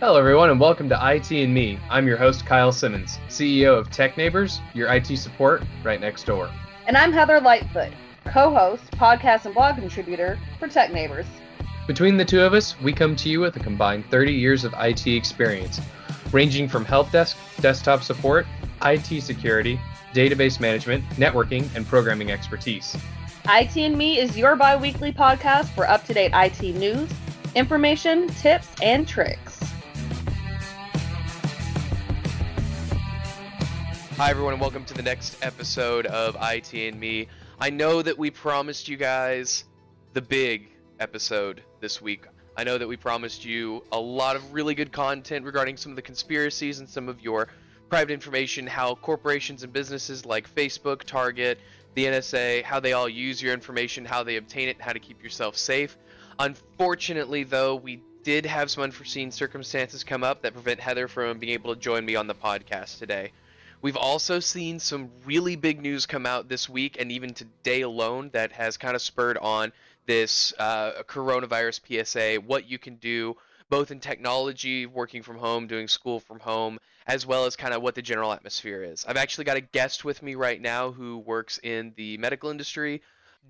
Hello, everyone, and welcome to IT and Me. I'm your host, Kyle Simmons, CEO of Tech Neighbors, your IT support right next door. And I'm Heather Lightfoot, co host, podcast, and blog contributor for Tech Neighbors. Between the two of us, we come to you with a combined 30 years of IT experience, ranging from help desk, desktop support, IT security, database management, networking, and programming expertise. IT and Me is your bi weekly podcast for up to date IT news, information, tips, and tricks. Hi, everyone, and welcome to the next episode of IT and Me. I know that we promised you guys the big episode this week. I know that we promised you a lot of really good content regarding some of the conspiracies and some of your private information, how corporations and businesses like Facebook, Target, the NSA, how they all use your information, how they obtain it, how to keep yourself safe. Unfortunately, though, we did have some unforeseen circumstances come up that prevent Heather from being able to join me on the podcast today. We've also seen some really big news come out this week and even today alone that has kind of spurred on this uh, coronavirus PSA, what you can do both in technology, working from home, doing school from home, as well as kind of what the general atmosphere is. I've actually got a guest with me right now who works in the medical industry.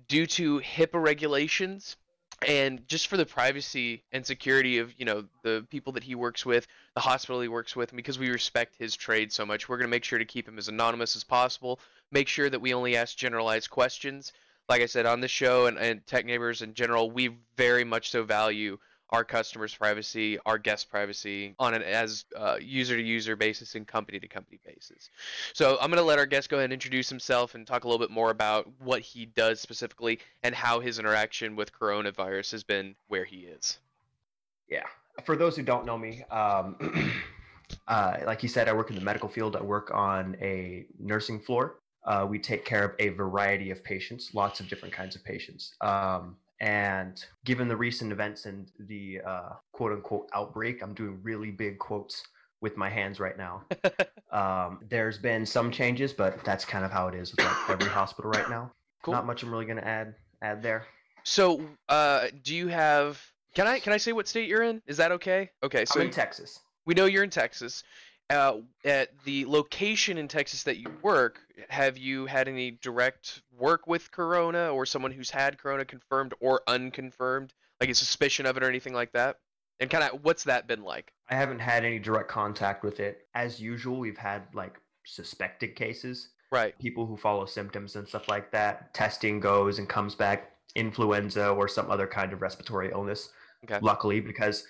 Due to HIPAA regulations, and just for the privacy and security of you know the people that he works with the hospital he works with because we respect his trade so much we're going to make sure to keep him as anonymous as possible. Make sure that we only ask generalized questions. Like i said on the show and, and tech neighbors in general we very much so value our customers' privacy, our guest privacy on an as user to user basis and company to company basis. So I'm going to let our guest go ahead and introduce himself and talk a little bit more about what he does specifically and how his interaction with coronavirus has been where he is. Yeah. For those who don't know me, um, uh, like you said, I work in the medical field. I work on a nursing floor. Uh, we take care of a variety of patients, lots of different kinds of patients. Um, and given the recent events and the uh, quote unquote outbreak, I'm doing really big quotes with my hands right now. um, there's been some changes, but that's kind of how it is with like every hospital right now. Cool. Not much I'm really going to add add there. So, uh, do you have? Can I can I say what state you're in? Is that okay? Okay, so I'm in Texas. We know you're in Texas uh, at the location in Texas that you work, have you had any direct work with Corona or someone who's had Corona confirmed or unconfirmed, like a suspicion of it or anything like that? And kind of what's that been like? I haven't had any direct contact with it. As usual, we've had like suspected cases. Right. People who follow symptoms and stuff like that. Testing goes and comes back influenza or some other kind of respiratory illness. Okay. Luckily, because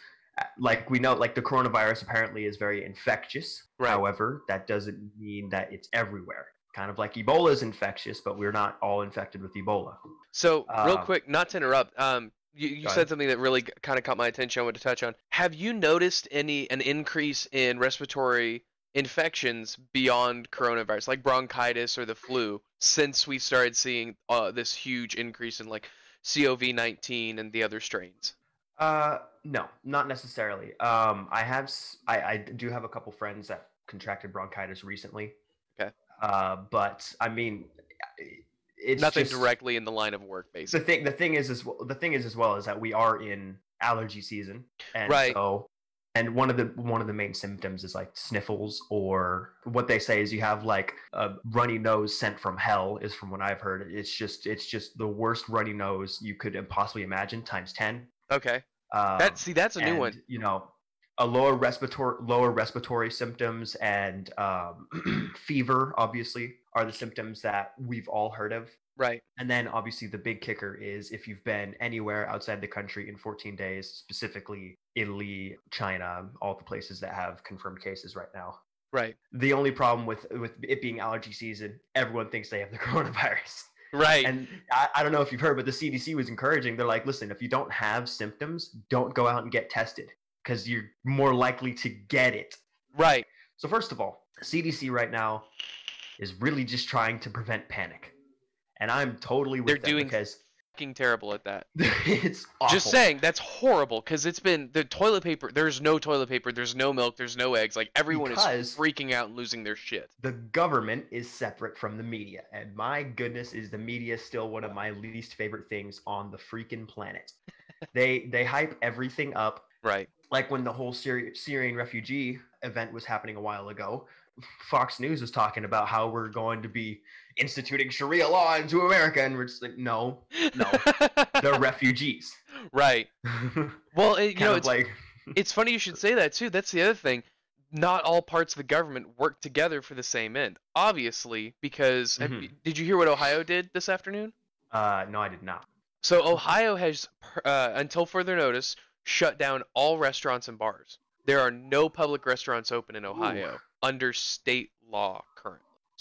like we know like the coronavirus apparently is very infectious. Right. however that doesn't mean that it's everywhere. Kind of like ebola is infectious but we're not all infected with ebola. So real uh, quick not to interrupt um you, you said something that really kind of caught my attention i want to touch on. Have you noticed any an increase in respiratory infections beyond coronavirus like bronchitis or the flu since we started seeing uh, this huge increase in like cov-19 and the other strains uh, no, not necessarily. Um, I have, I, I do have a couple friends that contracted bronchitis recently. Okay. Uh, but I mean, it's nothing just, directly in the line of work, basically. The thing, the thing is, is the thing is as well is that we are in allergy season, and right. so, and one of the one of the main symptoms is like sniffles, or what they say is you have like a runny nose sent from hell. Is from what I've heard. It's just, it's just the worst runny nose you could possibly imagine times ten. Okay. Um, that see, that's a and, new one. You know, a lower respiratory lower respiratory symptoms and um, fever obviously are the symptoms that we've all heard of. Right. And then obviously the big kicker is if you've been anywhere outside the country in 14 days, specifically Italy, China, all the places that have confirmed cases right now. Right. The only problem with with it being allergy season, everyone thinks they have the coronavirus. Right. And I, I don't know if you've heard, but the CDC was encouraging. They're like, listen, if you don't have symptoms, don't go out and get tested because you're more likely to get it. Right. So, first of all, CDC right now is really just trying to prevent panic. And I'm totally with They're them doing because terrible at that. it's awful. Just saying, that's horrible because it's been the toilet paper. There's no toilet paper. There's no milk. There's no eggs. Like everyone because is freaking out and losing their shit. The government is separate from the media, and my goodness, is the media still one of my least favorite things on the freaking planet. they they hype everything up. Right. like when the whole Syri- Syrian refugee event was happening a while ago, Fox News was talking about how we're going to be instituting Sharia law into America, and we're just like, no, no, they're refugees. right. Well, it, you know, it's, like, it's funny you should say that too. That's the other thing. Not all parts of the government work together for the same end. Obviously, because have Mhm. you- did you hear what Ohio did this afternoon? uh, no, I did not. So Ohio has, uh, until further notice, shut down all restaurants and bars. There are no public restaurants open in Ohio under state law.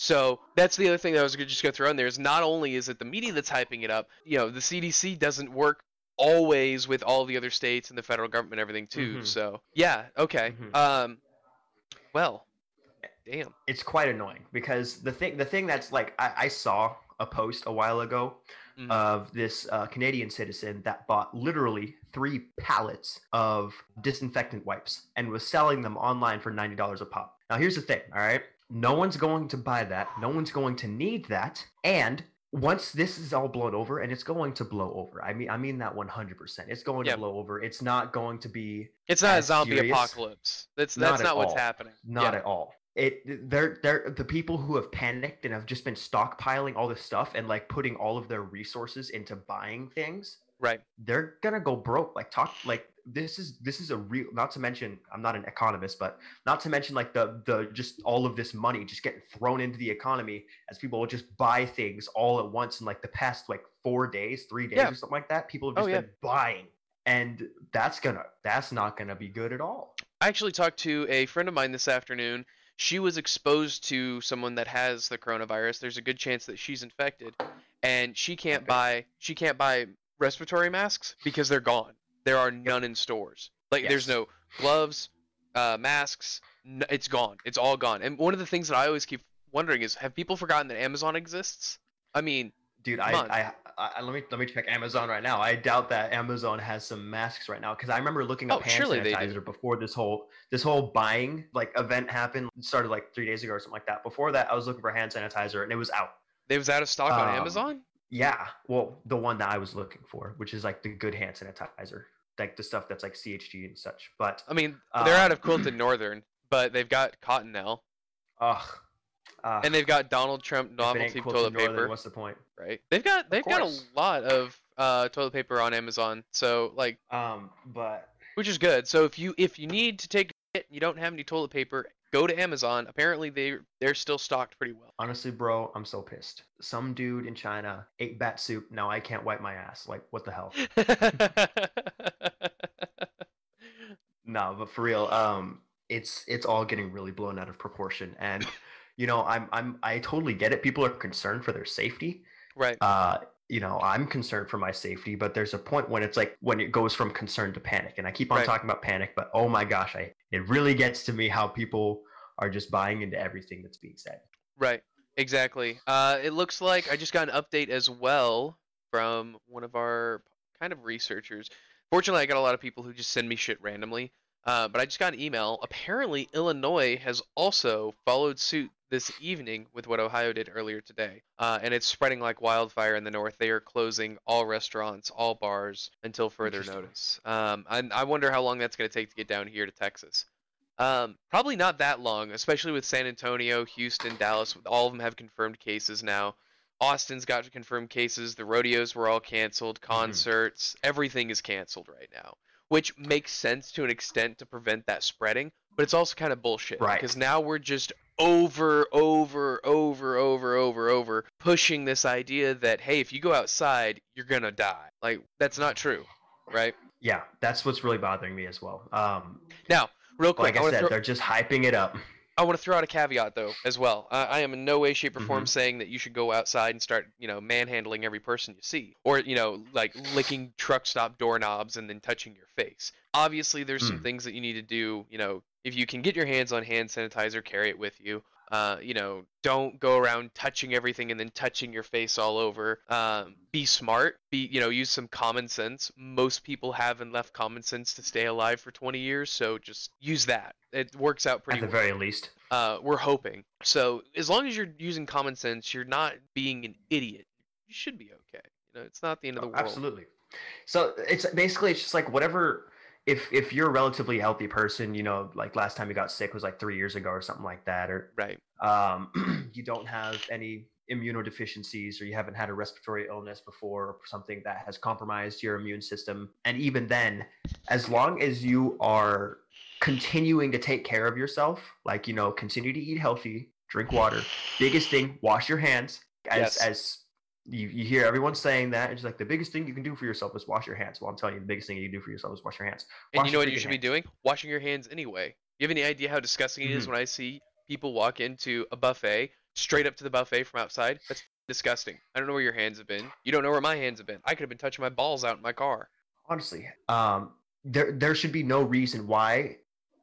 So that's the other thing that I was gonna- just going to throw in there is not only is it the media that's hyping it up, you know, the CDC doesn't work always with all the other states and the federal government and everything too. Mhm. So yeah, okay. Mhm. Um, well, damn. It's quite annoying because the thing, the thing that's like, I, I saw a post a while ago Mhm. of this uh, Canadian citizen that bought literally three pallets of disinfectant wipes and was selling them online for ninety dollars a pop. Now, here's the thing, all right? No one's going to buy that. No one's going to need that. And once this is all blown over, and it's going to blow over. I mean, I mean that one hundred percent. It's going Yep. to blow over. It's not going to be It's not a zombie serious? apocalypse. That's Not that's at not what's all. happening. Not Yeah. at all. It they're they're the people who have panicked and have just been stockpiling all this stuff and like putting all of their resources into buying things. Right. They're gonna go broke. Like talk like this is this is a real. Not to mention I'm not an economist, but not to mention like the the just all of this money just getting thrown into the economy as people will just buy things all at once in like the past like four days, three days Yeah. or something like that. People have Oh, just yeah. been buying, and that's gonna that's not gonna be good at all. I actually talked to a friend of mine this afternoon. She was exposed to someone that has the coronavirus. There's a good chance that she's infected, and she can't Okay. buy she can't buy respiratory masks because they're gone. There are none in stores. Like there's no gloves, uh, masks. N- it's gone. It's all gone. And one of the things that I always keep wondering is, have people forgotten that Amazon exists? I mean, Dude, I, on. I, I, let me let me check Amazon right now. I doubt that Amazon has some masks right now because I remember looking up Oh, hand surely they do. sanitizer before this whole this whole buying like event happened. It started like three days ago or something like that. Before that, I was looking for hand sanitizer and it was out. they was out of stock on Um, Amazon. Yeah, well, the one that I was looking for, which is like the good hand sanitizer, like the stuff that's like CHG and such. But I mean, they're out of um, Quilted Northern, but they've got Cottonelle, ugh, uh, and they've got Donald Trump novelty toilet Northern, paper. What's the point? right? They've got they've got a lot of uh, toilet paper on Amazon, so like, Um, but which is good. So if you if you need to take shit and you don't have any toilet paper, go to Amazon. Apparently they they're still stocked pretty well. Honestly, bro, I'm so pissed. Some dude in China ate bat soup. Now I can't wipe my ass. Like, what the hell? No, but for real, um, it's it's all getting really blown out of proportion, and you know, I'm I'm I totally get it. People are concerned for their safety. right. Uh, you know, I'm concerned for my safety, but there's a point when it's like when it goes from concern to panic, and I keep on Right. talking about panic, but oh my gosh, I it really gets to me how people are just buying into everything that's being said. Right. Exactly. Uh, it looks like I just got an update as well from one of our kind of researchers. Fortunately, I got a lot of people who just send me shit randomly. Uh, but I just got an email. Apparently, Illinois has also followed suit this evening with what Ohio did earlier today. Uh, and it's spreading like wildfire in the north. They are closing all restaurants, all bars until further notice. Um, and I wonder how long that's going to take to get down here to Texas. Um, probably not that long, especially with San Antonio, Houston, Dallas. with All of them have confirmed cases now. Austin's got confirmed cases. The rodeos were all canceled. Concerts, everything is canceled right now, which makes sense to an extent to prevent that spreading. But it's also kind of bullshit Right. because now we're just over, over, over, over, over, over pushing this idea that hey, if you go outside, you're gonna die. Like that's not true, right? Yeah, that's what's really bothering me as well. Um, Now, real quick, like I I said, throw, they're just hyping it up. I want to throw out a caveat though as well. I, I am in no way, shape, or form Mhm. saying that you should go outside and start, you know, manhandling every person you see, or you know, like licking truck stop doorknobs and then touching your face. Obviously, there's some Mm. things that you need to do. You know, if you can get your hands on hand sanitizer, carry it with you. Uh, you know, don't go around touching everything and then touching your face all over. Um, be smart. Be, you know, use some common sense. Most people haven't left common sense to stay alive for 20 years, so just use that. It works out pretty At the well. very least. Uh, we're hoping. So as long as you're using common sense, you're not being an idiot. You should be okay. You know, it's not the end of the Oh, world. Absolutely. So it's basically it's just like whatever if if you're a relatively healthy person, you know, like last time you got sick was like three years ago or something like that, or Right. um, you don't have any immunodeficiencies or you haven't had a respiratory illness before or something that has compromised your immune system and even then as long as you are continuing to take care of yourself like you know continue to eat healthy drink water biggest thing wash your hands as Yes. as you, you hear everyone saying that it's like the biggest thing you can do for yourself is wash your hands well i'm telling you the biggest thing you can do for yourself is wash your hands And you know what you should be doing? Washing your hands anyway. You have any idea how disgusting it is Mhm. when I see people walk into a buffet, straight up to the buffet from outside? That's disgusting. I don't know where your hands have been. You don't know where my hands have been. I could have been touching my balls out in my car. honestly um there there should be no reason why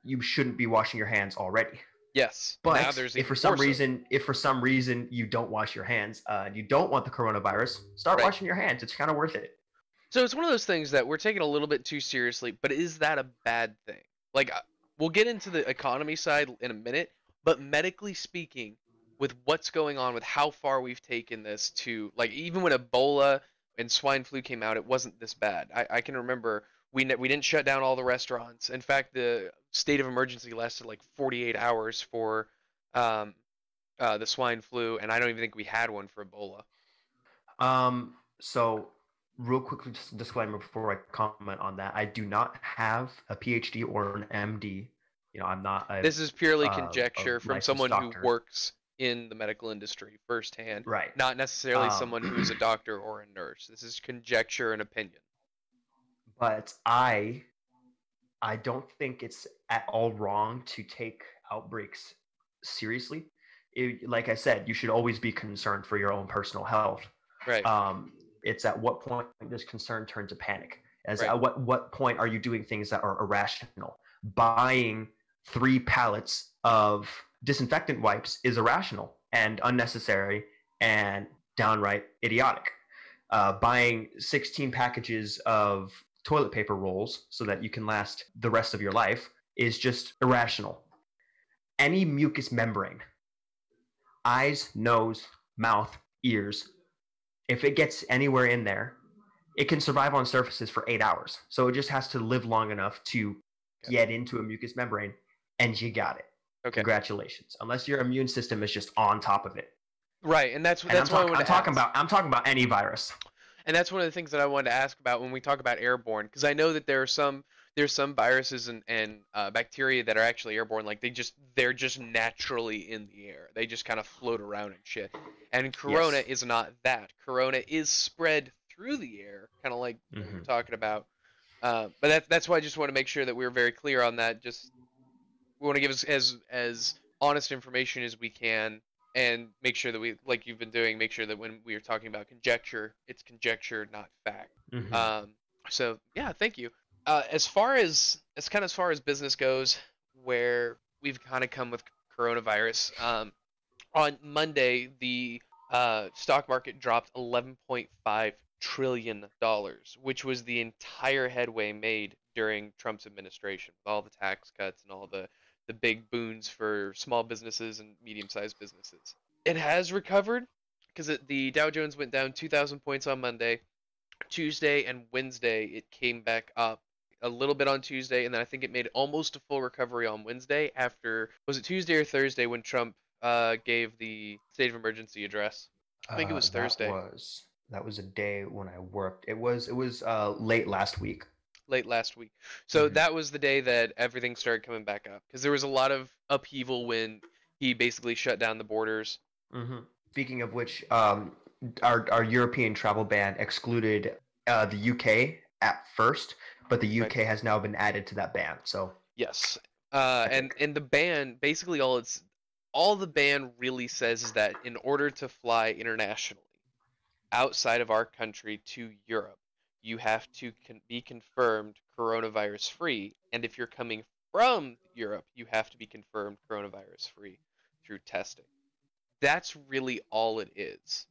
you shouldn't be washing your hands already Yes. but if for some more so. reason if for some reason you don't wash your hands uh, and you don't want the coronavirus start Right. washing your hands it's kind of worth it So it's one of those things that we're taking a little bit too seriously, but is that a bad thing? Like, uh, we'll get into the economy side in a minute, but medically speaking, with what's going on, with how far we've taken this to, like, even when Ebola and swine flu came out, it wasn't this bad. I, I can remember we we didn't shut down all the restaurants. In fact, the state of emergency lasted like 48 hours for um, uh, the swine flu, and I don't even think we had one for Ebola. um so real quickly just disclaimer before i comment on that i do not have a phd or an md you know i'm not a, This is purely uh, conjecture from someone doctor. who works in the medical industry firsthand, right not necessarily Um, someone who's a doctor or a nurse. This is conjecture and opinion. But i i don't think it's at all wrong to take outbreaks seriously. It, like i said you should always be concerned for your own personal health. Right. um, it's at what point does concern turn to panic? As Right. at what what point are you doing things that are irrational? Buying three pallets of disinfectant wipes is irrational and unnecessary and downright idiotic. Uh, buying 16 packages of toilet paper rolls so that you can last the rest of your life is just irrational any mucous membrane eyes nose mouth ears if it gets anywhere in there, it can survive on surfaces for eight hours. So it just has to live long enough to Okay. get into a mucous membrane, and you got it. Okay. Congratulations. Unless your immune system is just on top of it. Right, and that's And that's I'm, what talk- I'm talking about. I'm talking about any virus. And that's one of the things that I wanted to ask about when we talk about airborne, because I know that there are some there's some viruses and and uh, bacteria that are actually airborne. Like they just they're just naturally in the air. They just kind of float around and shit. And corona Yes. is not that. Corona is spread through the air, kind of like what we're talking about. Uh, but that, that's why I just want to make sure that we're very clear on that. Just we want to give us as as honest information as we can, and make sure that we, like you've been doing, make sure that when we are talking about conjecture, it's conjecture, not fact. Mhm. Um, so yeah, thank you. Uh, as far as as kind of as far as business goes, where we've kind of come with coronavirus, um, on Monday the uh, stock market dropped 11.5 trillion dollars, which was the entire headway made during Trump's administration, with all the tax cuts and all the the big boons for small businesses and medium-sized businesses. It has recovered because the Dow Jones went down 2,000 points on Monday. Tuesday and Wednesday, it came back up a little bit on Tuesday, and then I think it made almost a full recovery on Wednesday. After was it Tuesday or Thursday when Trump uh, gave the state of emergency address? I think it was Uh, that Thursday. was that was a day when I worked. It was it was uh, late last week. Late last week. So Mhm. that was the day that everything started coming back up because there was a lot of upheaval when he basically shut down the borders. hmm Speaking of which, um, our our European travel ban excluded uh, the UK at first, but the Right. UK has now been added to that ban. So Yes. Uh, and and the ban basically all it's all the ban really says is that in order to fly internationally outside of our country to Europe, you have to con- be confirmed coronavirus free, and if you're coming from Europe, you have to be confirmed coronavirus free through testing. That's really all it is.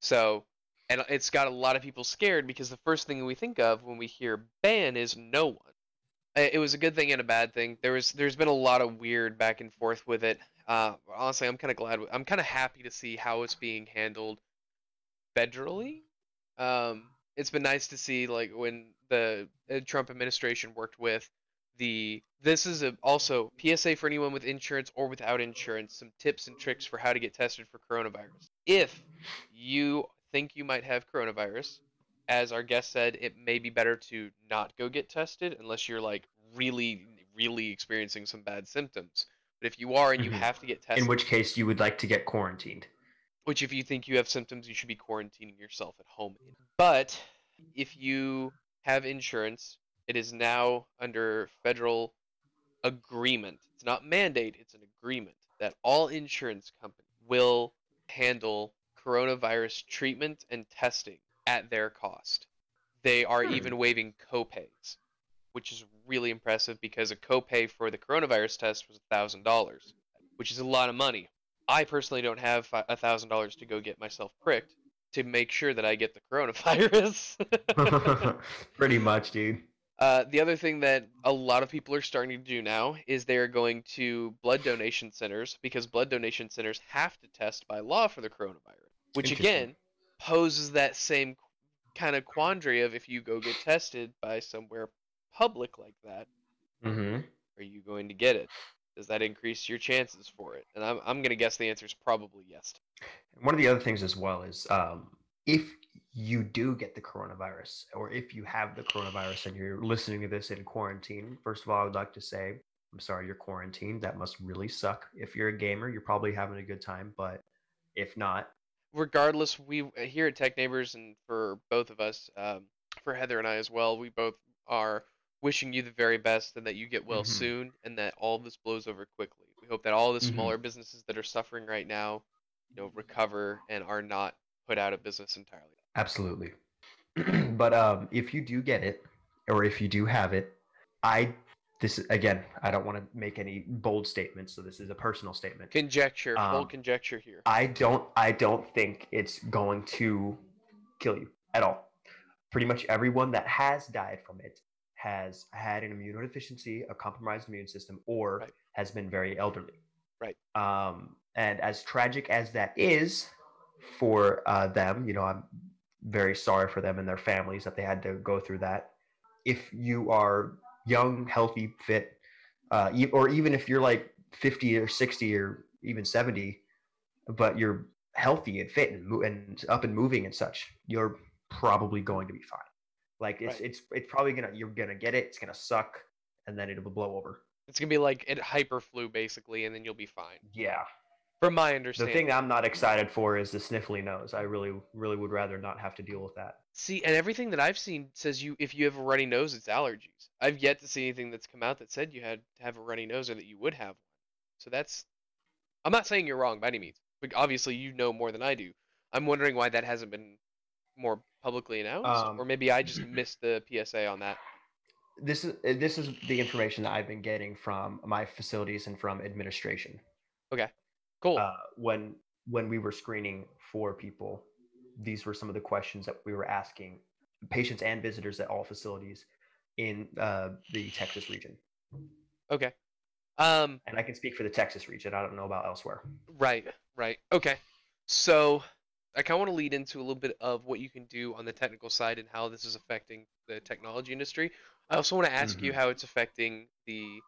So, and it's got a lot of people scared because the first thing we think of when we hear ban is no one. It was a good thing and a bad thing. There was there's been a lot of weird back and forth with it. Uh, honestly, I'm kind of glad. I'm kind of happy to see how it's being handled federally. Um, it's been nice to see like when the uh, Trump administration worked with the this is a, also PSA for anyone with insurance or without insurance some tips and tricks for how to get tested for coronavirus. If you think you might have coronavirus, as our guest said, it may be better to not go get tested unless you're like really really experiencing some bad symptoms. But if you are and you Mhm. have to get tested, In which case, you would like to get quarantined. Which if you think you have symptoms, you should be quarantining yourself at home. But if you have insurance, it is now under federal agreement. It's not mandate, it's an agreement that all insurance companies will handle coronavirus treatment and testing at their cost. They are Hmm. even waiving copays, which is really impressive because a copay for the coronavirus test was $1,000, which is a lot of money. I personally don't have a thousand dollars to go get myself pricked to make sure that I get the coronavirus. Pretty much, dude. uh, the other thing that a lot of people are starting to do now is they are going to blood donation centers because blood donation centers have to test by law for the coronavirus, which again poses that same kind of quandary of if you go get tested by somewhere public like that, Mm-hmm. are you going to get it? Does that increase your chances for it? And I'm, I'm going to guess the answer is probably yes. One of the other things as well is um, if you do get the coronavirus, or if you have the coronavirus and you're listening to this in quarantine, first of all, I would like to say, I'm sorry you're quarantined. That must really suck. If you're a gamer, you're probably having a good time, but if not, regardless, we here at Tech Neighbors, and for both of us, um, for Heather and I as well, we both are wishing you the very best and that you get well Mhm. soon and that all this blows over quickly. We hope that all the Mhm. smaller businesses that are suffering right now, you know, recover and are not put out of business entirely. Absolutely. but um, if you do get it, or if you do have it, I this again, I don't want to make any bold statements, so this is a personal statement. Conjecture, full Um, conjecture here. I don't I don't think it's going to kill you at all. Pretty much everyone that has died from it has had an immunodeficiency, a compromised immune system, or Right. has been very elderly. Right. Um, and as tragic as that is for uh, them, you know, I'm very sorry for them and their families that they had to go through that. If you are young, healthy, fit, uh, or even if you're like 50 or 60 or even 70, but you're healthy and fit and, and up and moving and such, you're probably going to be fine. Like it's Right. it's it's probably gonna you're gonna get it. It's gonna suck, and then it'll blow over. It's gonna be like it hyperflu basically, and then you'll be fine. Yeah. From my understanding, The thing I'm not excited for is the sniffly nose. I really really would rather not have to deal with that. See, and everything that I've seen says you if you have a runny nose, it's allergies. I've yet to see anything that's come out that said you had to have a runny nose or that you would have one. So that's I'm not saying you're wrong by any means. But obviously you know more than I do. I'm wondering why that hasn't been more publicly announced, Um, or maybe I just missed the PSA on that. This is uh, this is the information that I've been getting from my facilities and from administration. Okay, cool. uh, when when we were screening for people, these were some of the questions that we were asking patients and visitors at all facilities in uh, the Texas region. okay. Um And I can speak for the Texas region. I don't know about elsewhere. Right, right. Okay. So I kind of want to lead into a little bit of what you can do on the technical side and how this is affecting the technology industry. I also want to ask you Mhm. how it's affecting the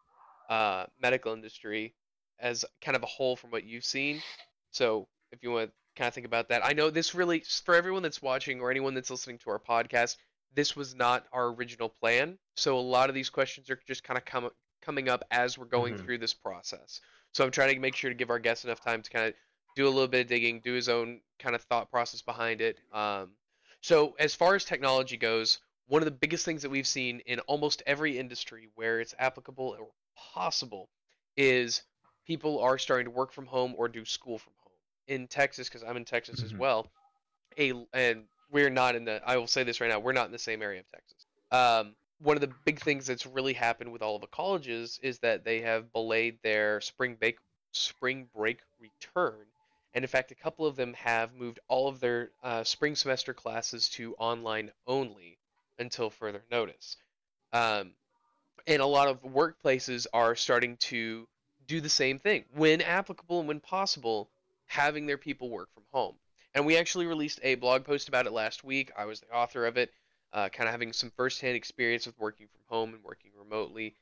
uh, medical industry as kind of a whole from what you've seen. So if you want to kind of think about that, I know this really, for everyone that's watching or anyone that's listening to our podcast, this was not our original plan. So a lot of these questions are just kind of come, coming up as we're going Mhm. through this process. So I'm trying to make sure to give our guests enough time to kind of do a little bit of digging, do his own kind of thought process behind it. Um, so as far as technology goes, one of the biggest things that we've seen in almost every industry where it's applicable or possible is people are starting to work from home or do school from home. In Texas, because I'm in Texas as Mhm. well, a and we're not in the. I will say this right now, we're not in the same area of Texas. Um, one of the big things that's really happened with all of the colleges is that they have belayed their spring break spring break return, and in fact, a couple of them have moved all of their uh, spring semester classes to online only until further notice. Um, and a lot of workplaces are starting to do the same thing when applicable and when possible, having their people work from home. And we actually released a blog post about it last week. I was the author of it. uh, kind of having some firsthand experience with working from home and working remotely.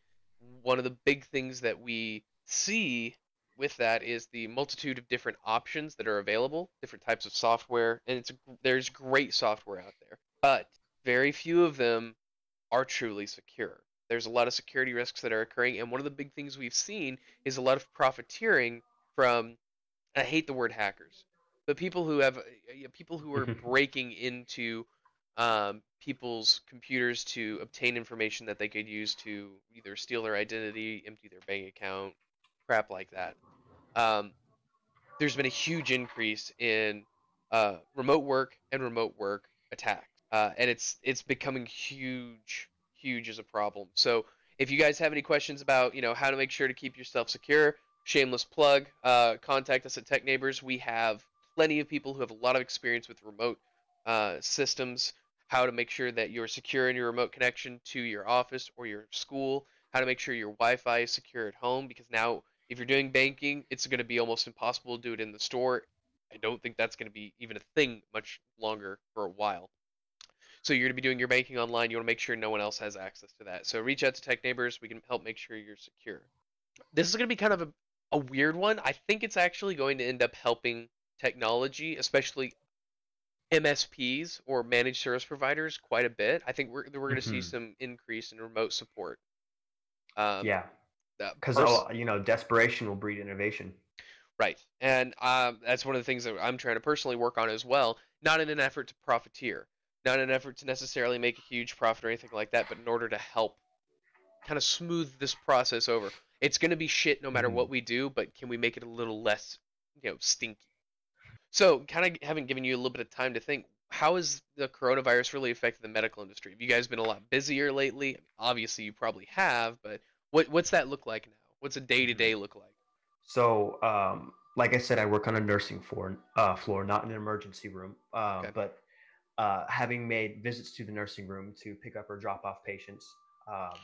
One of the big things that we see with that is the multitude of different options that are available, different types of software, and it's there's great software out there, but very few of them are truly secure. There's a lot of security risks that are occurring, and one of the big things we've seen is a lot of profiteering from I hate the word hackers, but people who have people who are breaking into um, people's computers to obtain information that they could use to either steal their identity, empty their bank account, crap like that. Um, there's been a huge increase in uh, remote work and remote work attacks, uh, and it's it's becoming huge, huge as a problem. So if you guys have any questions about you know how to make sure to keep yourself secure, shameless plug, uh, contact us at Tech Neighbors. We have plenty of people who have a lot of experience with remote uh, systems, how to make sure that you're secure in your remote connection to your office or your school, how to make sure your Wi-Fi is secure at home because now if you're doing banking, it's going to be almost impossible to do it in the store. I don't think that's going to be even a thing much longer for a while. So you're going to be doing your banking online. You want to make sure no one else has access to that. So reach out to Tech Neighbors. We can help make sure you're secure. This is going to be kind of a, a weird one. I think it's actually going to end up helping technology, especially MSPs or managed service providers, quite a bit. I think we're we're going to mm-hmm. see some increase in remote support. Um, yeah, because pers- you know desperation will breed innovation. Right, and um, that's one of the things that I'm trying to personally work on as well. Not in an effort to profiteer, not in an effort to necessarily make a huge profit or anything like that, but in order to help kind of smooth this process over. It's going to be shit no matter mm-hmm. what we do, but can we make it a little less, you know, stinky? So, kind of having given you a little bit of time to think, how has the coronavirus really affected the medical industry? Have you guys been a lot busier lately? Obviously, you probably have, but what what's that look like now? What's a day to day look like? So, um, like I said, I work on a nursing floor, uh, floor, not in an emergency room. Uh, okay. But uh, having made visits to the nursing room to pick up or drop off patients, um,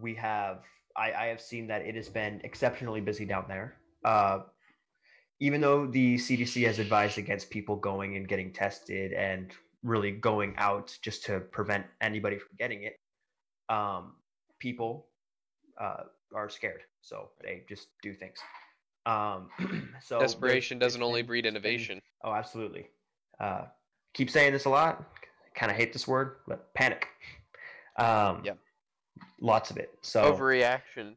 we have I, I, have seen that it has been exceptionally busy down there. Uh, even though the CDC has advised against people going and getting tested and really going out just to prevent anybody from getting it, um, people uh, are scared, so they just do things. Um, so desperation doesn't only breed innovation. oh, absolutely. Uh, keep saying this a lot. Kind of hate this word, but panic. Um, yeah, lots of it. So overreaction.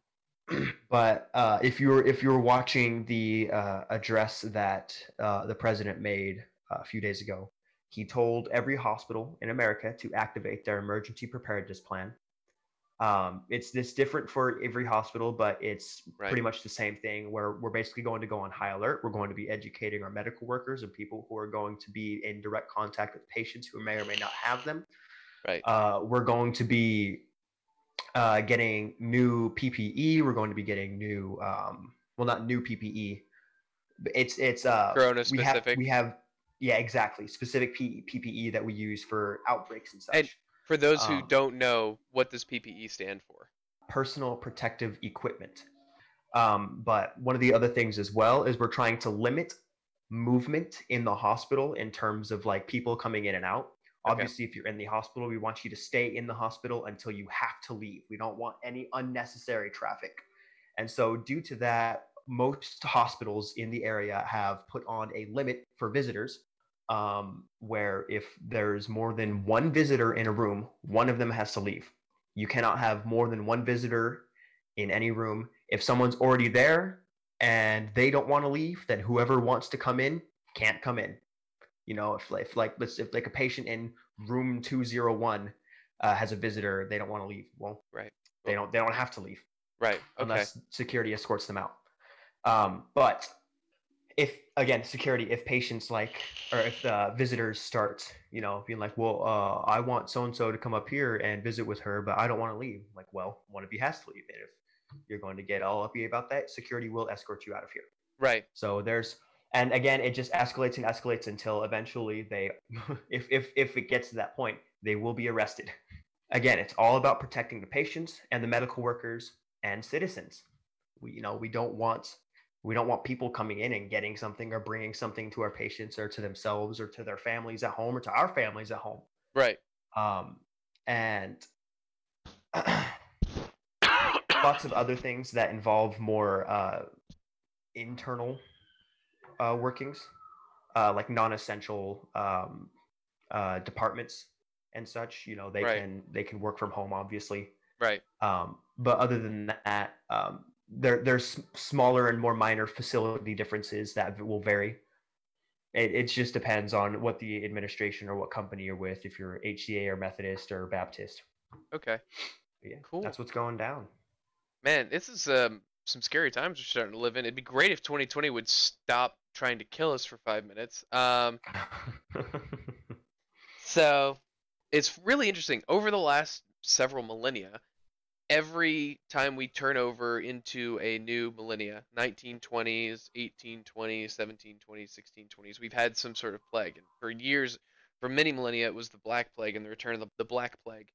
But uh, if you're if you're watching the uh, address that uh, the president made uh, a few days ago, he told every hospital in America to activate their emergency preparedness plan um, it's this different for every hospital, but it's right. pretty much the same thing where we're basically going to go on high alert. We're going to be educating our medical workers and people who are going to be in direct contact with patients who may or may not have them. Right. Uh, we're going to be uh, getting new PPE. We're going to be getting new, um, well, not new PPE. It's it's uh, Corona specific. We have, we have yeah, exactly specific P- PPE that we use for outbreaks and such. And- for those who um, don't know, what does PPE stand for? Personal protective equipment. Um, but one of the other things as well is we're trying to limit movement in the hospital in terms of like people coming in and out. Obviously, okay. if you're in the hospital, we want you to stay in the hospital until you have to leave. We don't want any unnecessary traffic. And so, due to that, most hospitals in the area have put on a limit for visitors um, where if there's more than one visitor in a room, one of them has to leave. You cannot have more than one visitor in any room. If someone's already there and they don't want to leave, then whoever wants to come in can't come in. You know, if, if like let's if like a patient in room two zero one uh, has a visitor, they don't want to leave. Well, right. They don't. They don't have to leave. Right. Okay. Unless security escorts them out. Um, but if again security if patients like or if the visitors start you know being like well uh, i want so and so to come up here and visit with her but i don't want to leave. Like well one of you has to leave and if you're going to get all uppy about that security will escort you out of here. Right. So there's and again it just escalates and escalates until eventually they if if if it gets to that point they will be arrested. Again it's all about protecting the patients and the medical workers and citizens. We you know we don't want we don't want people coming in and getting something or bringing something to our patients or to themselves or to their families at home or to our families at home. Right. um, and lots of other things that involve more uh, internal uh, workings, uh, like non-essential um, uh, departments and such. You know, they Right. can they can work from home, obviously. Right. Um, but other than that, um, there there's smaller and more minor facility differences that will vary. It, it just depends on what the administration or what company you're with, if you're HCA or Methodist or Baptist. Okay. But yeah, Cool. that's what's going down. Man, this is um, some scary times we're starting to live in. It'd be great if 2020 would stop trying to kill us for five minutes. Um, so it's really interesting. Over the last several millennia, every time we turn over into a new millennia 1920s 1820s 1720s 1620s we've had some sort of plague. And for years for many millennia it was the black plague and the return of the, the black plague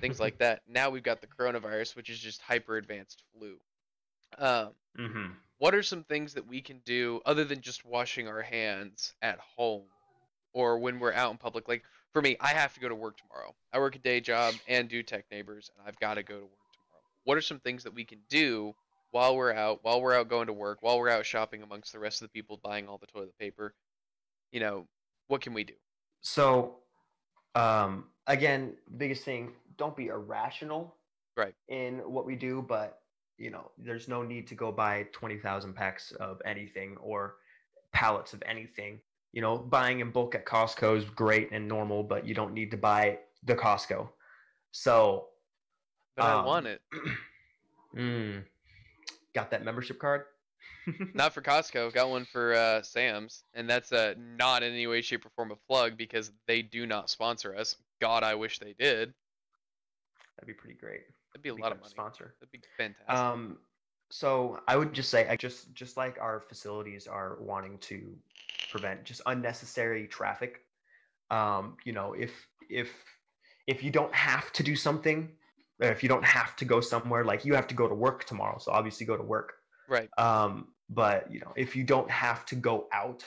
things like that. Now we've got the coronavirus which is just hyper advanced flu. Um, hmm what are some things that we can do other than just washing our hands at home or when we're out in public? Like for me i have to go to work tomorrow. I work a day job and do tech neighbors and i've got to go to work what are some things that we can do while we're out while we're out going to work while we're out shopping amongst the rest of the people buying all the toilet paper you know what can we do So, um, again, biggest thing, don't be irrational Right. in what we do, but you know, there's no need to go buy 20,000 packs of anything or pallets of anything. You know, buying in bulk at Costco is great and normal, but you don't need to buy the Costco. So, but i Um, want it mm, got that membership card? not for costco got one for uh, sam's and that's uh, not in any way shape or form a plug because they do not sponsor us god i wish they did That'd be pretty great. that'd be a lot of money Sponsor. that'd be fantastic Um, so I would just say, I just just like our facilities are wanting to prevent just unnecessary traffic. Um, you know, if if if you don't have to do something, if you don't have to go somewhere, like you have to go to work tomorrow, so obviously go to work. right Um, but you know, if you don't have to go out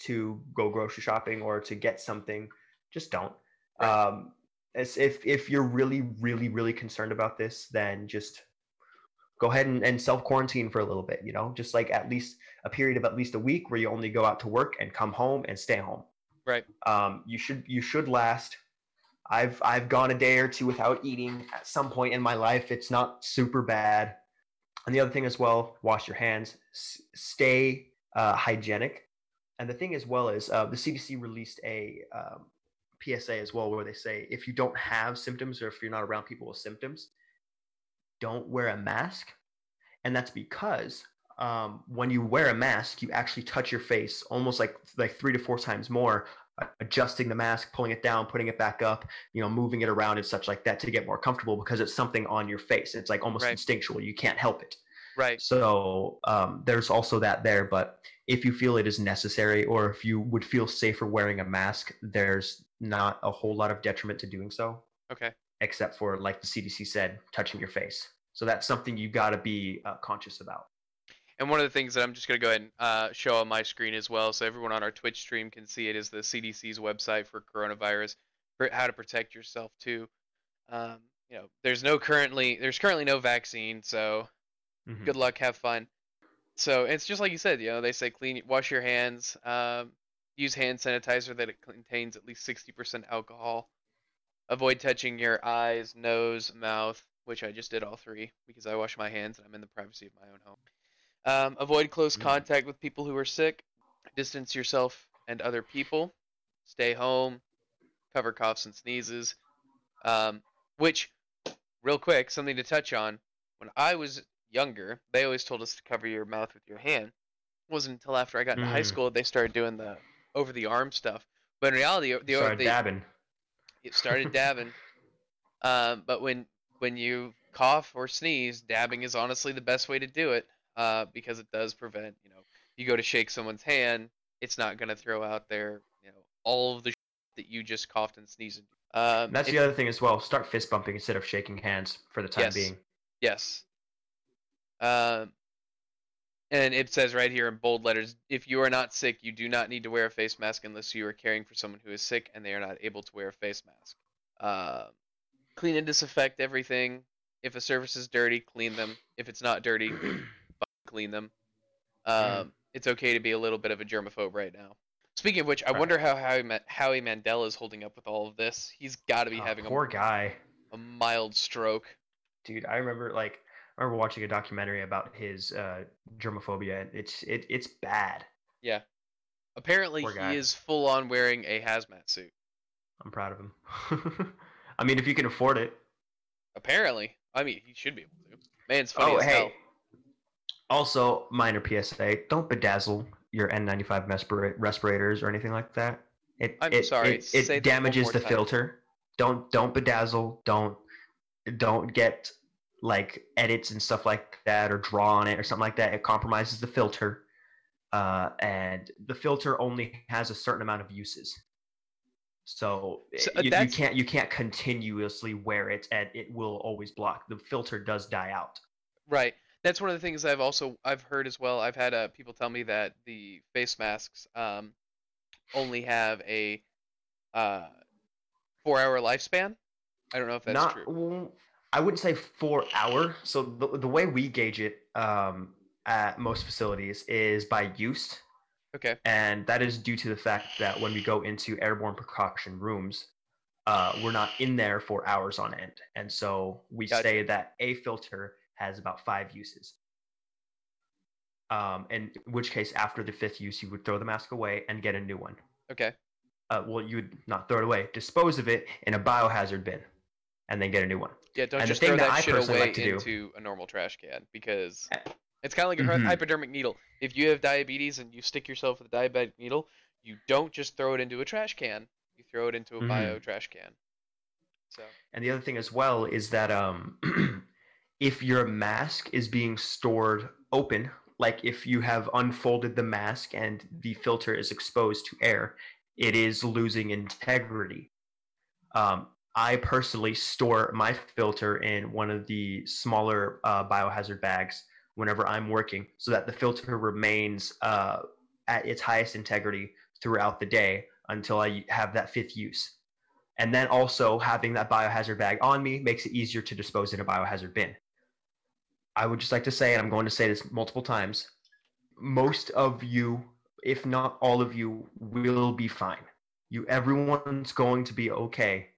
to go grocery shopping or to get something, just don't. Right. Um, as if if you're really, really, really concerned about this, then just go ahead and, and self quarantine for a little bit. You know, just like at least a period of at least a week where you only go out to work and come home and stay home. Right. Um, you should you should last. I've I've gone a day or two without eating at some point in my life. It's not super bad. And the other thing as well, wash your hands, s- stay uh, hygienic. And the thing as well is uh, the CDC released a um, PSA as well where they say if you don't have symptoms or if you're not around people with symptoms, don't wear a mask. And that's because um, when you wear a mask, you actually touch your face almost like like three to four times more, adjusting the mask, pulling it down, putting it back up, you know, moving it around and such like that to get more comfortable because it's something on your face. It's like almost Right. instinctual. You can't help it. right So um, there's also that there. But if you feel it is necessary, or if you would feel safer wearing a mask, there's not a whole lot of detriment to doing so, okay except for like the CDC said, touching your face. So that's something you've got to be uh, conscious about. And one of the things that I'm just going to go ahead and uh, show on my screen as well, so everyone on our Twitch stream can see it, is the CDC's website for coronavirus, for how to protect yourself too. Um, you know, there's no currently, there's currently no vaccine, so Mhm. good luck, have fun. So it's just like you said, you know, they say clean, wash your hands, um, use hand sanitizer that it contains at least 60% alcohol. Avoid touching your eyes, nose, mouth, which I just did all three because I wash my hands and I'm in the privacy of my own home. Um, avoid close Mm. contact with people who are sick. Distance yourself and other people. Stay home. Cover coughs and sneezes. Um, which, real quick, something to touch on. When I was younger, they always told us to cover your mouth with your hand. It wasn't until after I got into high Mm. school they started doing the over the arm stuff. But in reality, the, the, dabbing. it started dabbing. um, but when when you cough or sneeze, dabbing is honestly the best way to do it uh, because it does prevent. You know, you go to shake someone's hand, it's not gonna throw out their you know all of the that you just coughed and sneezed. Um, That's if- the other thing as well. Start fist bumping instead of shaking hands for the time Yes. being. Yes. Um, and it says right here in bold letters if you are not sick, you do not need to wear a face mask unless you are caring for someone who is sick and they are not able to wear a face mask. Uh, clean and disinfect everything. If a surface is dirty, clean them. If it's not dirty, clean them. Um, it's okay to be a little bit of a germaphobe right now. Speaking of which, I Right. wonder how Howie, Ma- Howie Mandel is holding up with all of this. He's got to be Oh, having poor a, guy. a mild stroke. dude i remember like i remember watching a documentary about his uh germophobia and it's it, it's bad Yeah. Apparently, Poor he is full on wearing a hazmat suit. i'm proud of him i mean if you can afford it Apparently, I mean, he should be able to. Man's funny oh as hey hell. Also minor psa don't bedazzle your n95 respira- respirators or anything like that. It I'm it, sorry, it, say it damages the time. filter. Don't don't bedazzle don't don't get like edits and stuff like that or draw on it or something like that. It compromises the filter uh, and the filter only has a certain amount of uses. So, So, uh, uh, you, you can't you can't continuously wear it and it will always block. The filter does die out. Right. That's one of the things I've also I've heard as well. I've had uh, people tell me that the face masks um, only have a uh, four-hour lifespan. I don't know if that's not true. well, i wouldn't say four hour so the, the way we gauge it um, at most facilities is by use Okay. and that is due to the fact that when we go into airborne precaution rooms uh, we're not in there for hours on end and so we Gotcha. say that a filter has about five uses um, in which case after the fifth use you would throw the mask away and get a new one Okay. uh, well you would not throw it away dispose of it in a biohazard bin and then get a new one Yeah. Don't And just throw that that, shit away like to do- into a normal trash can because Uh, it's kind of like a mhm. hypodermic needle. If you have diabetes and you stick yourself with a diabetic needle, you don't just throw it into a trash can. You throw it into a Mhm. bio trash can. So. And the other thing as well is that um, if your mask is being stored open, like if you have unfolded the mask and the filter is exposed to air, it is losing integrity. Um, I personally store my filter in one of the smaller uh, biohazard bags whenever I'm working, so that the filter remains uh, at its highest integrity throughout the day until I have that fifth use. And then also having that biohazard bag on me makes it easier to dispose in a biohazard bin. I would just like to say, and I'm going to say this multiple times, most of you, if not all of you, will be fine. You everyone's going to be okay.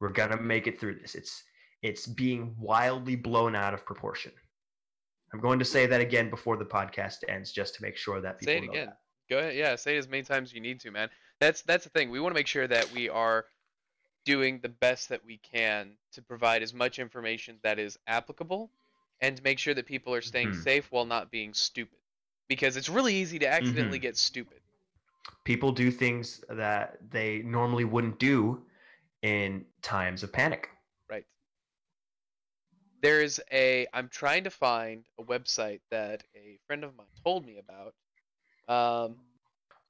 We're gonna make it through this. It's it's being wildly blown out of proportion. I'm going to say that again before the podcast ends, just to make sure that people Say it know again. that. Go ahead. Yeah, say it as many times as you need to, man. That's that's the thing. We want to make sure that we are doing the best that we can to provide as much information that is applicable and make sure that people are staying Mhm. safe while not being stupid. Because it's really easy to accidentally Mhm. get stupid. people do things that they normally wouldn't do in times of panic. Right. There's a I'm trying to find a website that a friend of mine told me about. Um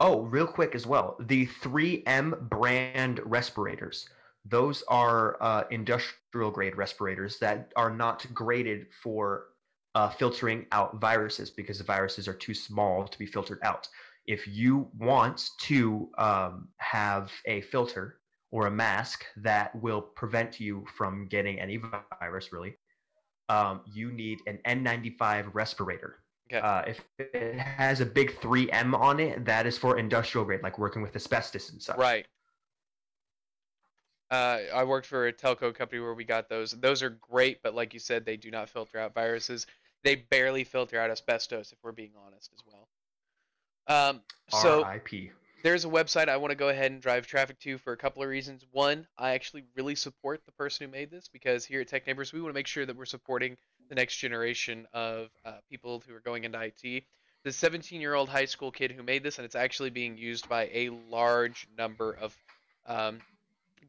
Oh, real quick as well, the 3M brand respirators. Those are uh, industrial grade respirators that are not graded for uh, filtering out viruses because the viruses are too small to be filtered out. If you want to um, have a filter or a mask that will prevent you from getting any virus, really, um, you need an N95 respirator. Okay. Uh, if it has a big 3M on it, that is for industrial grade, like working with asbestos and such. Right. Uh, I worked for a telco company where we got those. Those are great, but like you said, they do not filter out viruses. They barely filter out asbestos, if we're being honest, as well. Um, so RIP. there's a website I want to go ahead and drive traffic to for a couple of reasons. One, I actually really support the person who made this because here at Tech Neighbors, we want to make sure that we're supporting the next generation of uh, people who are going into IT. The 17 year old high school kid who made this, and it's actually being used by a large number of um,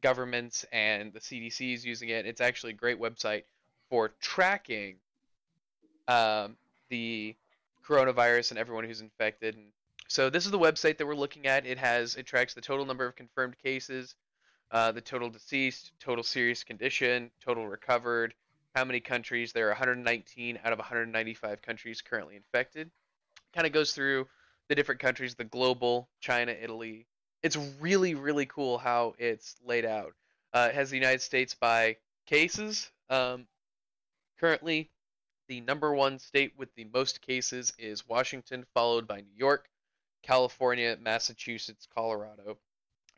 governments and the CDC is using it. It's actually a great website for tracking um, the coronavirus and everyone who's infected. And so this is the website that we're looking at. It has it tracks the total number of confirmed cases, uh, the total deceased, total serious condition, total recovered, how many countries. There are 119 out of 195 countries currently infected. Kind of goes through the different countries, the global, China, Italy. It's really really cool how it's laid out. Uh, it has the United States by cases. Um, currently, the number one state with the most cases is Washington, followed by New York, California, Massachusetts, Colorado.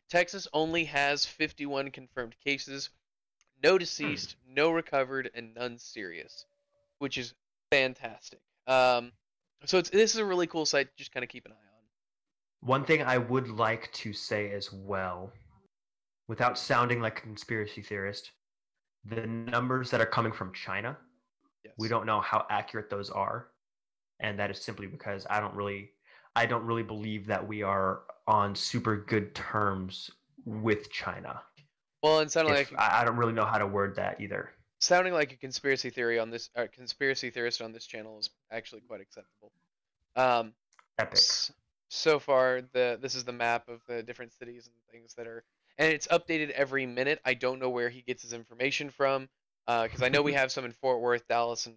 Texas only has 51 confirmed cases, no deceased, no recovered, and none serious, which is fantastic. Um, so it's, this is a really cool site to just kind of keep an eye on. One thing I would like to say as well, without sounding like a conspiracy theorist, the numbers that are coming from China, Yes. we don't know how accurate those are, and that is simply because I don't really, I don't really believe that we are on super good terms with China. Well, and sounding If- like I I don't really know how to word that either. sounding like a conspiracy theory on this, uh, conspiracy theorist on this channel is actually quite acceptable. Um, Epic. So far, the this is the map of the different cities and things that are, and it's updated every minute. I don't know where he gets his information from, because I know we have some in Fort Worth, Dallas, and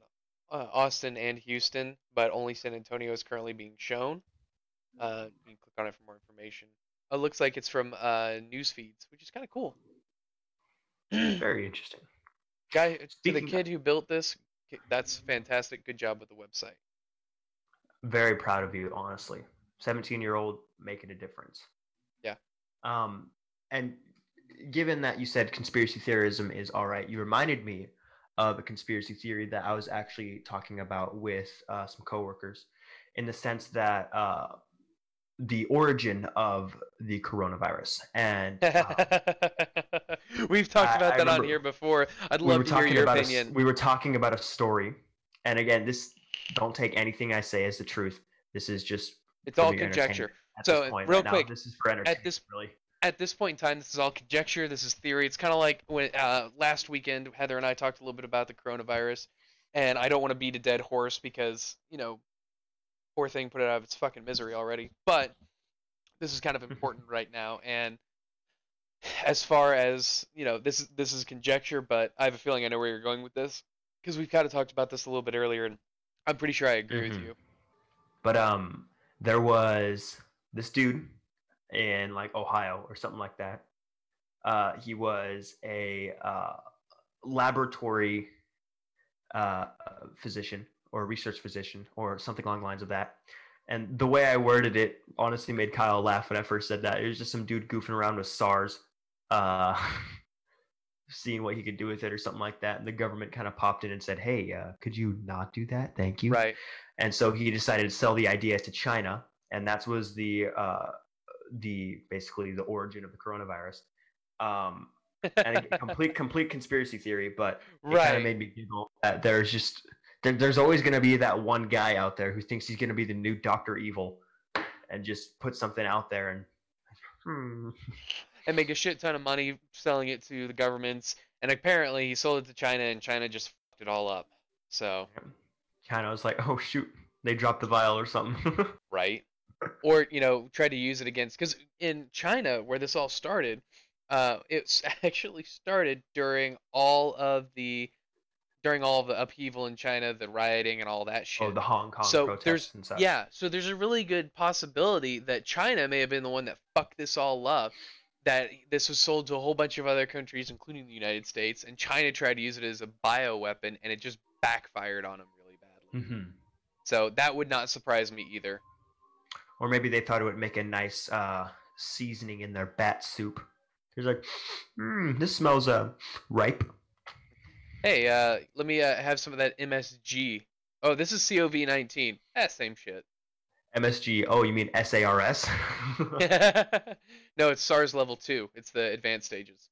uh, Austin and Houston, but only San Antonio is currently being shown. Uh, you can click on it for more information. It looks like it's from uh, news feeds, which is kind of cool. Very interesting. Guy, to the kid who built this, that's fantastic. Good job with the website. very proud of you honestly 17 year old making a difference Yeah. um and given that you said conspiracy theorism is all right you reminded me of a conspiracy theory that i was actually talking about with uh, some coworkers in the sense that uh, the origin of the coronavirus and uh, We've talked about I that on remember- here before. I'd we love to hear your about a opinion. we were talking about a story and again this don't take anything i say as the truth this is just It's all conjecture. at So, this point real right now. quick, this is for entertainment this- really At this point in time, this is all conjecture. This is theory. It's kind of like when uh, last weekend Heather and I talked a little bit about the coronavirus, and I don't want to beat a dead horse because you know, poor thing put it out of its fucking misery already. But this is kind of important right now, and as far as you know, this is this is conjecture, but I have a feeling I know where you're going with this because we've kind of talked about this a little bit earlier, and I'm pretty sure I agree with Mhm. you. But um, there was this dude in like Ohio or something like that. Uh, he was a uh, laboratory uh, physician or research physician or something along the lines of that. And the way I worded it honestly made Kyle laugh when I first said that. It was just some dude goofing around with SARS, uh, seeing what he could do with it or something like that. And the government kind of popped in and said, "Hey, uh, could you not do that? Thank you." Right. and so he decided to sell the idea to China, and that was the uh, the basically the origin of the coronavirus. Um, and a complete complete conspiracy theory, but it kind right. of made me giggle that there's just there, there's always going to be that one guy out there who thinks he's going to be the new Doctor Evil, and just put something out there and. Hmm. And make a shit ton of money selling it to the governments. And apparently, he sold it to China, and China just fucked it all up. So, China was like, oh shoot, they dropped the vial or something. right? Or you know, tried to use it against because in China, where this all started, uh, it's actually started during all of the during all of the upheaval in China, the rioting and all that shit. oh, the Hong Kong so protests there's and such. yeah, so there's a really good possibility that China may have been the one that fucked this all up. That this was sold to a whole bunch of other countries, including the United States, and China tried to use it as a bioweapon, and it just backfired on them really badly. hmm So that would not surprise me either. Or maybe they thought it would make a nice uh, seasoning in their bat soup. There's like, hmm, this smells uh, ripe. Hey, uh, let me uh, have some of that MSG. Oh, this is COV19. Eh, same shit. MSG. Oh, you mean SARS? no, it's SARS level two. It's the advanced stages.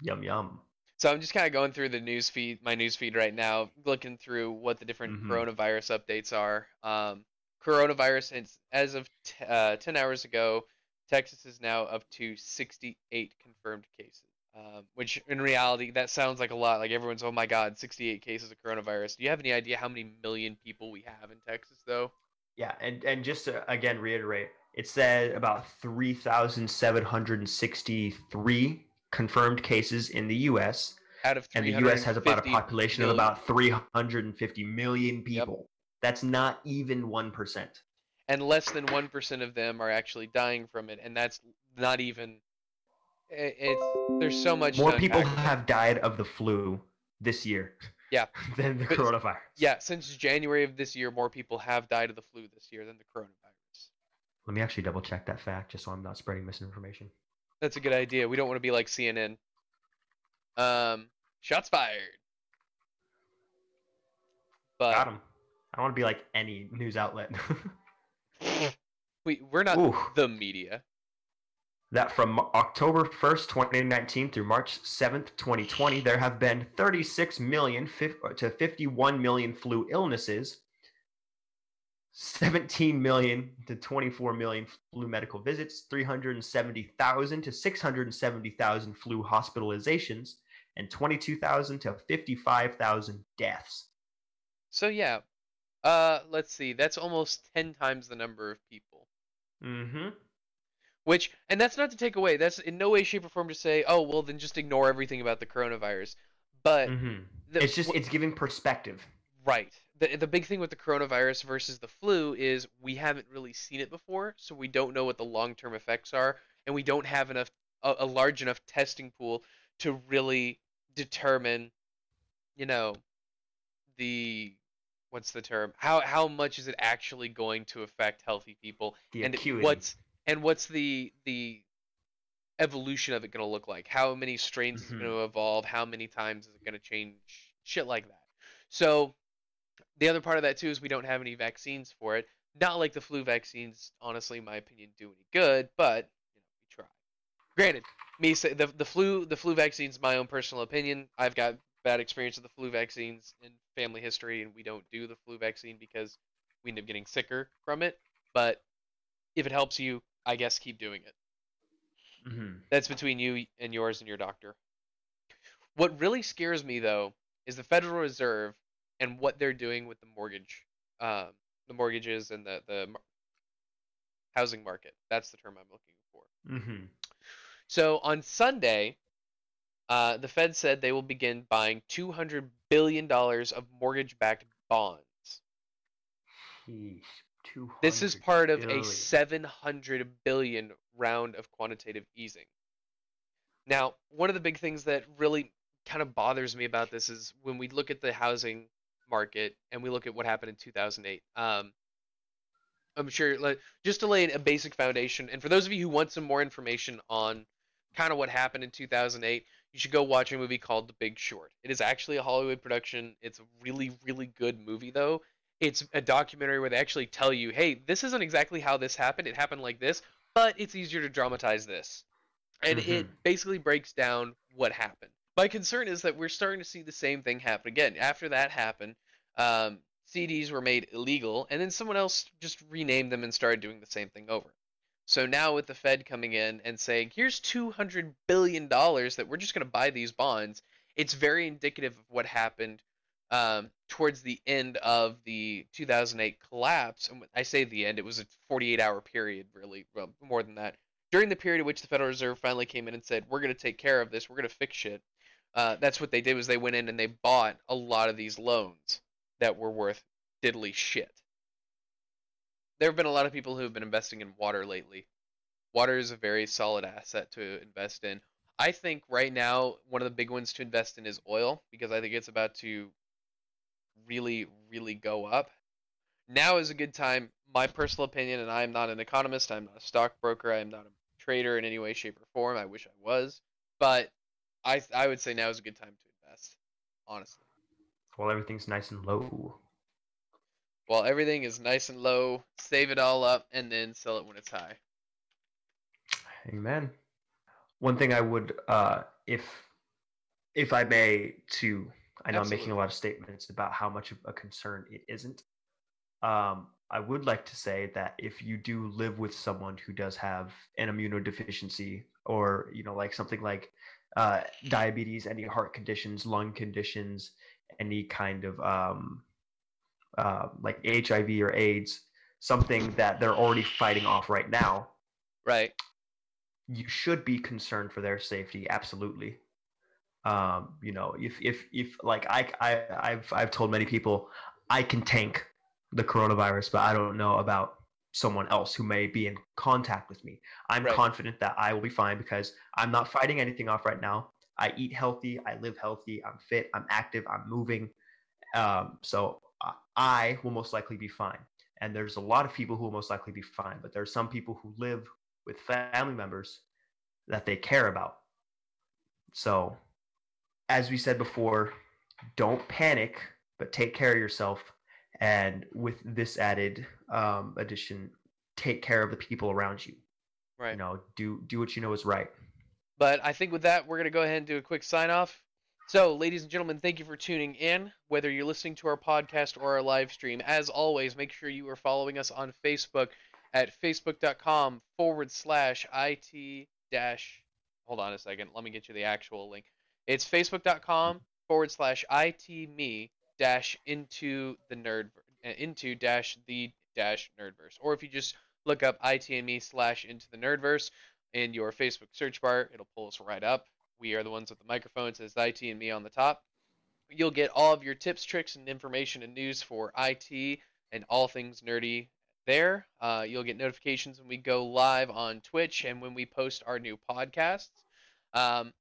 yum yum. So I'm just kind of going through the news feed, my news feed right now, looking through what the different Mhm. coronavirus updates are. Um, coronavirus, as of t- uh, 10 hours ago, Texas is now up to 68 confirmed cases. Um, which in reality, that sounds like a lot. Like everyone's, oh my god, 68 cases of coronavirus. Do you have any idea how many million people we have in Texas, though? Yeah, and and just to again reiterate, it said about three thousand seven hundred and sixty-three confirmed cases in the U.S. Out of and the U.S. has about a 350 population of about three hundred and fifty million people. That's not even one percent. and less than 1% of them are actually dying from it and that's not even it, it's there's so much. More people have died of the flu this year. Yeah. than the But- coronavirus. Yeah, since January of this year, more people have died of the flu this year than the coronavirus. Let me actually double check that fact just so I'm not spreading misinformation. That's a good idea. We don't want to be like CNN. Um, shots fired. But Got him. I don't want to be like any news outlet. we we're not Ooh. the media. That from October 1st, 2019 through March 7th, 2020, there have been 36 million to 51 million flu illnesses, 17 million to 24 million flu medical visits, 370,000 to 670,000 flu hospitalizations, and 22,000 to 55,000 deaths. So yeah, uh, let's see. That's almost ten times the number of people. Mm-hmm. Which, and that's not to take away. That's in no way, shape, or form to say, oh, well, then just ignore everything about the coronavirus. But Mm-hmm. the- It's just it's giving perspective. Right. The the big thing with the coronavirus versus the flu is we haven't really seen it before, so we don't know what the long-term effects are, and we don't have enough a, a large enough testing pool to really determine, you know, the what's the term? How how much is it actually going to affect healthy people? The and acuity. what's and what's the the evolution of it going to look like? How many strains is it Mhm. going to evolve? How many times is it going to change? Shit like that. So the other part of that too is we don't have any vaccines for it. Not like the flu vaccines, honestly, in my opinion, do any good, but you know we try. Granted, me say the the flu the flu vaccine's my own personal opinion. I've got bad experience with the flu vaccines in family history, and we don't do the flu vaccine because we end up getting sicker from it. But if it helps you, I guess keep doing it. Mhm. That's between you and yours and your doctor. What really scares me though is the Federal Reserve and what they're doing with the mortgage, um, the mortgages and the the housing market. That's the term I'm looking for. Mhm. So on Sunday, uh, the Fed said they will begin buying 200 billion dollars of mortgage-backed bonds. Sheesh, This is part of a 700 billion round of quantitative easing. Now, one of the big things that really kind of bothers me about this is when we look at the housing market and we look at what happened in 2008. Um, I'm sure, like, just to lay a basic foundation, and for those of you who want some more information on kind of what happened in 2008, you should go watch a movie called The Big Short. It is actually a Hollywood production. It's a really, really good movie, though it's a documentary where they actually tell you, hey, this isn't exactly how this happened. It happened like this, but it's easier to dramatize this. And it Mhm. basically breaks down what happened. My concern is that we're starting to see the same thing happen again. After that happened, um, CDs were made illegal, and then someone else just renamed them and started doing the same thing over. So now with the Fed coming in and saying, here's $200 billion that we're just going to buy these bonds, it's very indicative of what happened um, towards the end of the 2008 collapse. And I say the end, it was a 48 hour period, really, well, more than that. During the period in which the Federal Reserve finally came in and said, we're going to take care of this, we're going to fix shit. Uh, that's what they did was they went in and they bought a lot of these loans that were worth diddly shit. There have been a lot of people who have been investing in water lately. Water is a very solid asset to invest in. I think right now one of the big ones to invest in is oil because I think it's about to really, really go up. Now is a good time, my personal opinion, and I am not an economist, I'm not a stockbroker, I am not a trader in any way, shape, or form. I wish I was, but I I would say now is a good time to invest, honestly. Well, everything's nice and low. While everything is nice and low, save it all up and then sell it when it's high. Amen. One thing I would, uh, if if I may, to I know I'm making a lot of statements about how much of a concern it isn't. Um, I would like to say that if you do live with someone who does have an immunodeficiency, or you know, like something like uh, diabetes, any heart conditions, lung conditions, any kind of um, uh, like HIV or AIDS, something that they're already fighting off right now, Right. you should be concerned for their safety absolutely um you know if if if like i i i've i've told many people i can tank the coronavirus but i don't know about someone else who may be in contact with me. I'm Right. confident that I will be fine because I'm not fighting anything off right now. I eat healthy, I live healthy, I'm fit, I'm active, I'm moving. Um, so uh, I will most likely be fine. And there's a lot of people who will most likely be fine, but there are some people who live with family members that they care about. So, as we said before, don't panic, but take care of yourself. And with this added um, addition, take care of the people around you. Right. You know, do do what you know is right. But I think with that, we're going to go ahead and do a quick sign off. So, ladies and gentlemen, thank you for tuning in. Whether you're listening to our podcast or our live stream, as always, make sure you are following us on Facebook at facebook.com forward slash IT dash. Hold on a second. Let me get you the actual link. It's facebook.com forward slash IT me dash into the nerd uh, into dash the dash nerdverse. Or if you just look up IT and me slash into the nerdverse, in your Facebook search bar. It'll pull us right up. We are the ones with the microphone. It says IT and me on the top. You'll get all of your tips, tricks, and information and news for IT and all things nerdy there. Uh, you'll get notifications when we go live on Twitch and when we post our new podcasts. Um,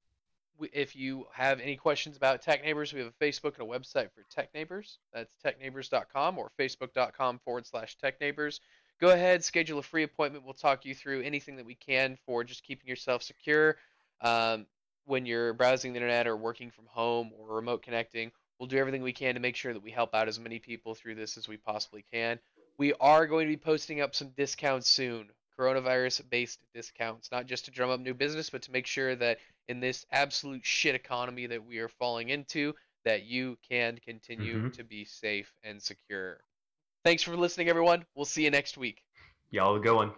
if you have any questions about Tech Neighbors, we have a Facebook and a website for Tech Neighbors. That's techneighbors.com or facebook.com forward slash Tech Neighbors go ahead, schedule a free appointment. We'll talk you through anything that we can for just keeping yourself secure um, when you're browsing the internet or working from home or remote connecting. We'll do everything we can to make sure that we help out as many people through this as we possibly can. We are going to be posting up some discounts soon, coronavirus based discounts, not just to drum up new business, but to make sure that in this absolute shit economy that we are falling into, that you can continue Mhm. to be safe and secure. Thanks for listening, everyone. We'll see you next week. Y'all good one.